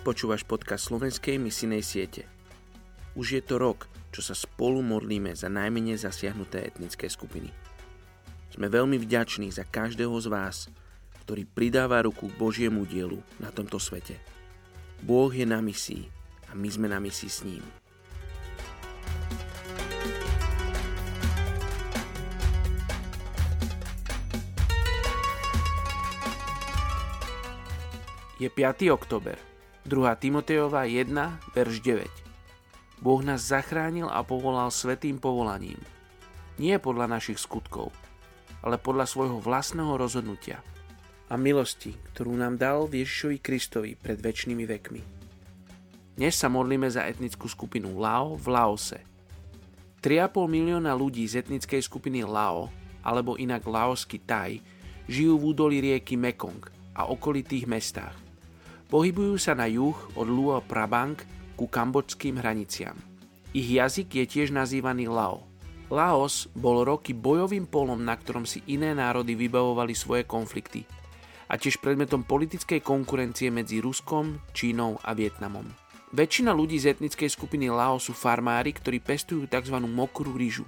Počúvaš podcast slovenskej misinej siete. Už je to rok, čo sa spolu modlíme za najmenej zasiahnuté etnické skupiny. Sme veľmi vďační za každého z vás, ktorý pridáva ruku k Božiemu dielu na tomto svete. Boh je na misii a my sme na misii s ním. Je 5. oktober. 2. Timotejova 1, verš 9. Boh nás zachránil a povolal svetým povolaním. Nie podľa našich skutkov, ale podľa svojho vlastného rozhodnutia a milosti, ktorú nám dal Ježišovi Kristovi pred väčšnými vekmi. Dnes sa modlíme za etnickú skupinu Lao v Laose. 3,5 milióna ľudí z etnickej skupiny Lao, alebo inak laosky Thai, žijú v údolí rieky Mekong a okolitých mestách – Pohybujú sa na juh od Luo Prabang ku kambodžským hraniciam. Ich jazyk je tiež nazývaný Lao. Laos bol roky bojovým polom, na ktorom si iné národy vybavovali svoje konflikty a tiež predmetom politickej konkurencie medzi Ruskom, Čínou a Vietnamom. Väčšina ľudí z etnickej skupiny Lao sú farmári, ktorí pestujú tzv. mokrú ryžu.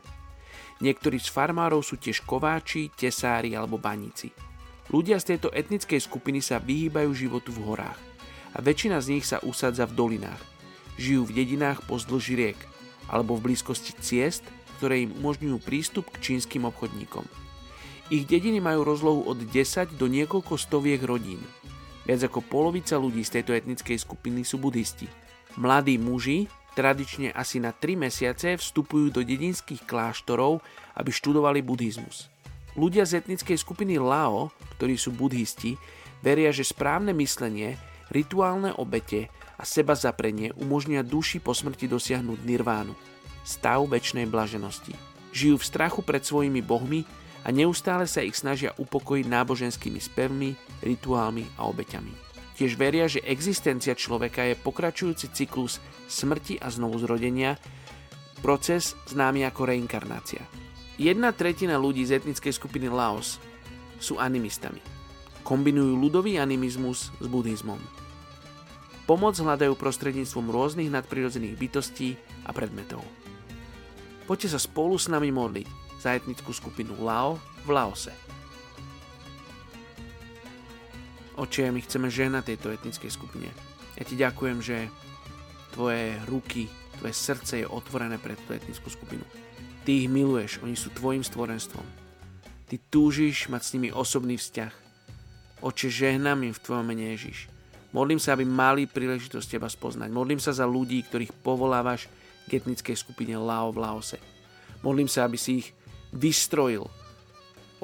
Niektorí z farmárov sú tiež kováči, tesári alebo baníci. Ľudia z tejto etnickej skupiny sa vyhýbajú životu v horách a väčšina z nich sa usadza v dolinách. Žijú v dedinách pozdĺž riek alebo v blízkosti ciest, ktoré im umožňujú prístup k čínskym obchodníkom. Ich dediny majú rozlohu od 10 do niekoľko stoviek rodín. Viac ako polovica ľudí z tejto etnickej skupiny sú buddhisti. Mladí muži tradične asi na 3 mesiace vstupujú do dedinských kláštorov, aby študovali buddhizmus. Ľudia z etnickej skupiny Lao, ktorí sú buddhisti, veria, že správne myslenie Rituálne obete a seba zaprenie umožnia duši po smrti dosiahnuť nirvánu, stav väčšnej blaženosti. Žijú v strachu pred svojimi bohmi a neustále sa ich snažia upokojiť náboženskými spevmi, rituálmi a obeťami. Tiež veria, že existencia človeka je pokračujúci cyklus smrti a znovuzrodenia, proces známy ako reinkarnácia. Jedna tretina ľudí z etnickej skupiny Laos sú animistami. Kombinujú ľudový animizmus s buddhizmom. Pomoc hľadajú prostredníctvom rôznych nadprirodzených bytostí a predmetov. Poďte sa spolu s nami modliť za etnickú skupinu Lao v Laose. Oče, my chceme žena tejto etnickej skupine. Ja ti ďakujem, že tvoje ruky, tvoje srdce je otvorené pre túto etnickú skupinu. Ty ich miluješ, oni sú tvojim stvorenstvom. Ty túžiš mať s nimi osobný vzťah. Oče, žehnám im v tvojom mene Ježiš. Modlím sa, aby mali príležitosť teba spoznať. Modlím sa za ľudí, ktorých povolávaš k etnickej skupine Lao v Laose. Modlím sa, aby si ich vystrojil.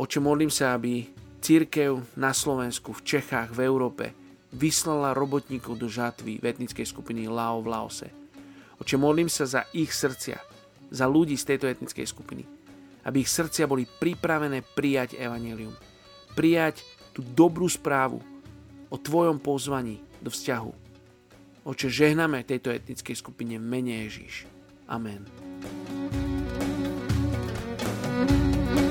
Oče, modlím sa, aby církev na Slovensku, v Čechách, v Európe vyslala robotníkov do žatvy v etnickej skupiny Lao v Laose. Oče, modlím sa za ich srdcia, za ľudí z tejto etnickej skupiny. Aby ich srdcia boli pripravené prijať evanelium. Prijať tú dobrú správu, o Tvojom pozvaní do vzťahu. Oče, žehname tejto etnickej skupine mene Ježíš. Amen. thank you